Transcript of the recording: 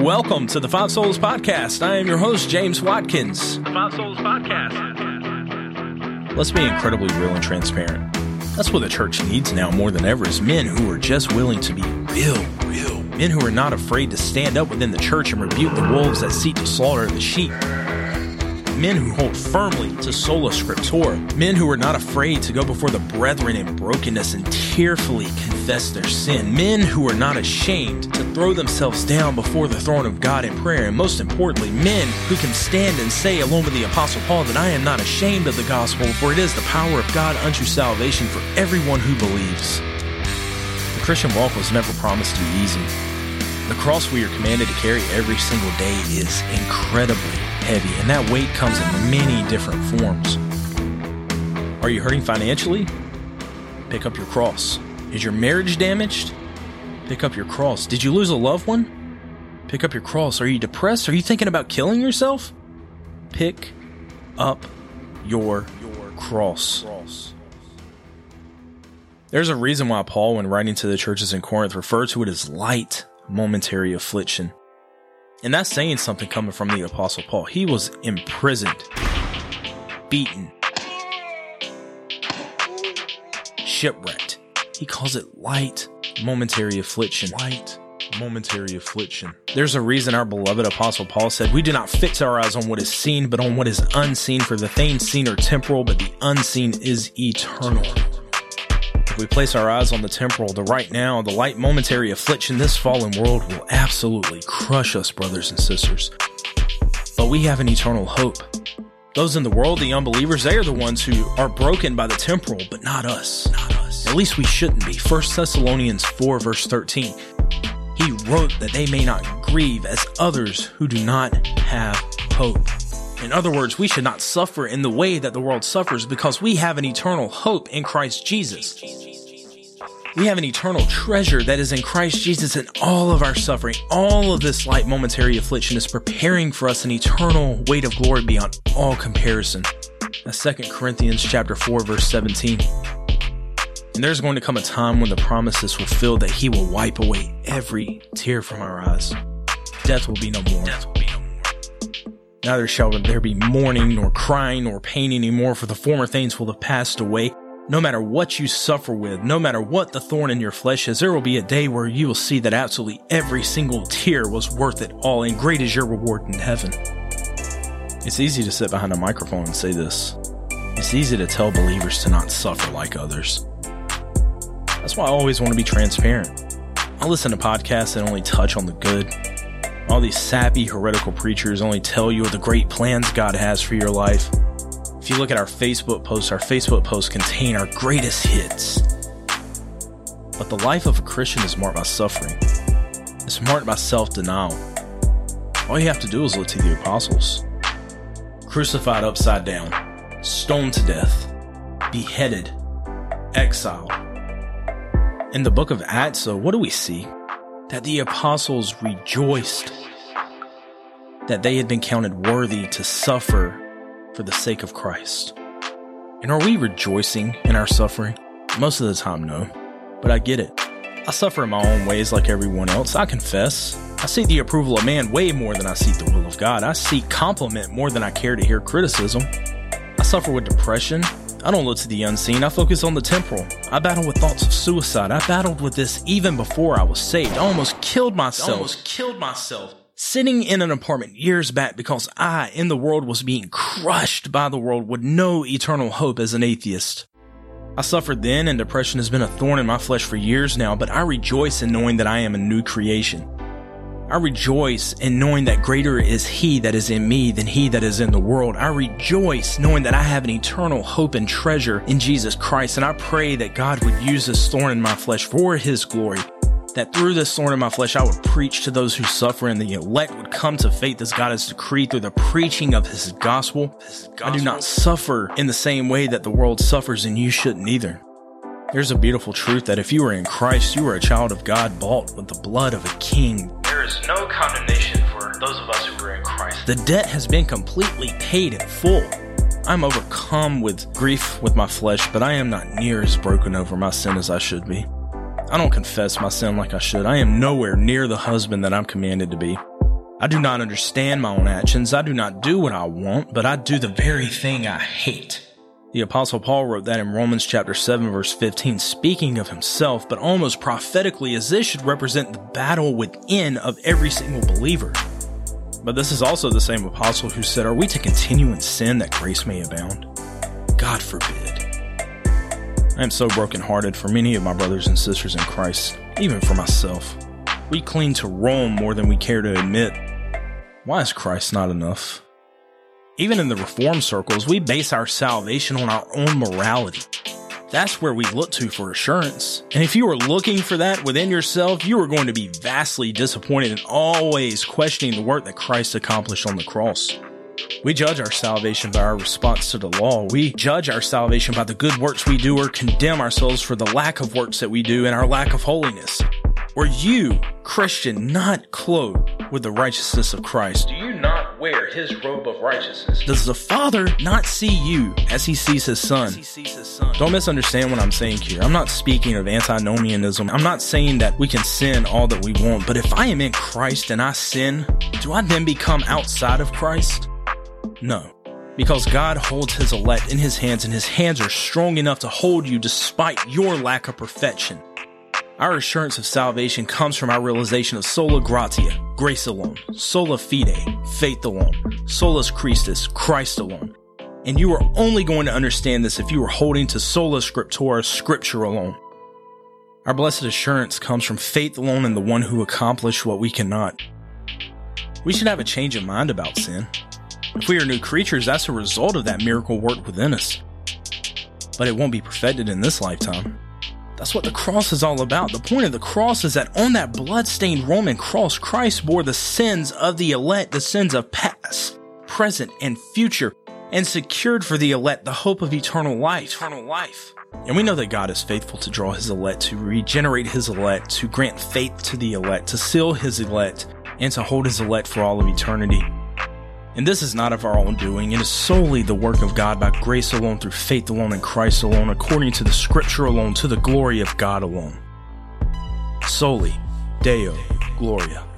Welcome to the Five Solas Podcast. I am your host, James Watkins. The Five Solas Podcast. Let's be incredibly real and transparent. That's what the church needs now more than ever is men who are just willing to be real, real. Men who are not afraid to stand up within the church and rebuke the wolves that seek to slaughter the sheep men who hold firmly to sola scriptura, men who are not afraid to go before the brethren in brokenness and tearfully confess their sin, men who are not ashamed to throw themselves down before the throne of God in prayer, and most importantly, men who can stand and say, along with the Apostle Paul, that I am not ashamed of the gospel, for it is the power of God unto salvation for everyone who believes. The Christian walk was never promised to be easy. The cross we are commanded to carry every single day is incredibly heavy, and that weight comes in many different forms. Are you hurting financially? Pick up your cross. Is your marriage damaged? Pick up your cross. Did you lose a loved one? Pick up your cross. Are you depressed? Are you thinking about killing yourself? Pick up your, cross. There's a reason why Paul, when writing to the churches in Corinth, referred to it as light momentary affliction. And that's saying something coming from the Apostle Paul. He was imprisoned, beaten, shipwrecked. He calls it light momentary affliction. Light momentary affliction. There's a reason our beloved Apostle Paul said, We do not fix our eyes on what is seen, but on what is unseen, for the things seen are temporal, but the unseen is eternal If we place our eyes on the temporal, the right now, the light momentary affliction, this fallen world will absolutely crush us, brothers and sisters. But we have an eternal hope. Those in the world, the unbelievers, they are the ones who are broken by the temporal, but not us. Not us. At least we shouldn't be. 1 Thessalonians 4, verse 13. He wrote that they may not grieve as others who do not have hope. In other words, we should not suffer in the way that the world suffers because we have an eternal hope in Christ Jesus. We have an eternal treasure that is in Christ Jesus and all of our suffering, all of this light momentary affliction is preparing for us an eternal weight of glory beyond all comparison. That's 2 Corinthians chapter 4 verse 17. And there's going to come a time when the promise is fulfilled that he will wipe away every tear from our eyes. Death will be no more. Death will be no more. Neither shall there be mourning, nor crying, nor pain anymore, for the former things will have passed away no matter what you suffer with, no matter what the thorn in your flesh is, there will be a day where you will see that absolutely every single tear was worth it all, and great is your reward in heaven. It's easy to sit behind a microphone and say this. It's easy to tell believers to not suffer like others. That's why I always want to be transparent. I listen to podcasts that only touch on the good. All these sappy, heretical preachers only tell you of the great plans God has for your life. If you look at our Facebook posts, our Facebook posts contain our greatest hits. But the life of a Christian is marked by suffering. It's marked by self-denial. All you have to do is look to the apostles. Crucified upside down, stoned to death, beheaded, exiled. In the book of Acts, though, what do we see? That the apostles rejoiced that they had been counted worthy to suffer for the sake of Christ. And are we rejoicing in our suffering? Most of the time, no. But I get it. I suffer in my own ways like everyone else. I confess. I seek the approval of man way more than I seek the will of God. I seek compliment more than I care to hear criticism. I suffer with depression. I don't look to the unseen. I focus on the temporal. I battle with thoughts of suicide. I battled with this even before I was saved. I almost killed myself. I almost killed myself sitting in an apartment years back because I, in the world, was being crushed by the world with no eternal hope as an atheist. I suffered then, and depression has been a thorn in my flesh for years now, but I rejoice in knowing that I am a new creation. I rejoice in knowing that greater is He that is in me than He that is in the world. I rejoice knowing that I have an eternal hope and treasure in Jesus Christ, and I pray that God would use this thorn in my flesh for His glory that through this thorn in my flesh I would preach to those who suffer and the elect would come to faith as God has decreed through the preaching of his gospel. his gospel. I do not suffer in the same way that the world suffers and you shouldn't either. There's a beautiful truth that if you are in Christ, you are a child of God bought with the blood of a king. There is no condemnation for those of us who are in Christ. The debt has been completely paid in full. I'm overcome with grief with my flesh, but I am not near as broken over my sin as I should be. I don't confess my sin like I should. I am nowhere near the husband that I'm commanded to be. I do not understand my own actions. I do not do what I want, but I do the very thing I hate. The apostle Paul wrote that in Romans chapter 7 verse 15, speaking of himself, but almost prophetically as this should represent the battle within of every single believer. But this is also the same apostle who said, are we to continue in sin that grace may abound? God forbid. I am so brokenhearted for many of my brothers and sisters in Christ, even for myself. We cling to Rome more than we care to admit. Why is Christ not enough? Even in the reform circles, we base our salvation on our own morality. That's where we look to for assurance. And if you are looking for that within yourself, you are going to be vastly disappointed and always questioning the work that Christ accomplished on the cross. We judge our salvation by our response to the law. We judge our salvation by the good works we do or condemn ourselves for the lack of works that we do and our lack of holiness. Were you, Christian, not clothed with the righteousness of Christ? Do you not wear his robe of righteousness? Does the Father not see you as he sees his Son? Don't misunderstand what I'm saying here. I'm not speaking of antinomianism. I'm not saying that we can sin all that we want, but if I am in Christ and I sin, do I then become outside of Christ? No. Because God holds his elect in his hands and his hands are strong enough to hold you despite your lack of perfection. Our assurance of salvation comes from our realization of sola gratia, grace alone, sola fide, faith alone, solus Christus, Christ alone. And you are only going to understand this if you are holding to sola scriptura, scripture alone. Our blessed assurance comes from faith alone in the one who accomplished what we cannot. We should have a change of mind about sin. If we are new creatures, that's a result of that miracle work within us. But it won't be perfected in this lifetime. That's what the cross is all about. The point of the cross is that on that blood-stained Roman cross, Christ bore the sins of the elect, the sins of past, present, and future, and secured for the elect the hope of eternal life. Eternal life. And we know that God is faithful to draw his elect, to regenerate his elect, to grant faith to the elect, to seal his elect, and to hold his elect for all of eternity. And this is not of our own doing. It is solely the work of God by grace alone, through faith alone, in Christ alone, according to the scripture alone, to the glory of God alone. Soli Deo Gloria.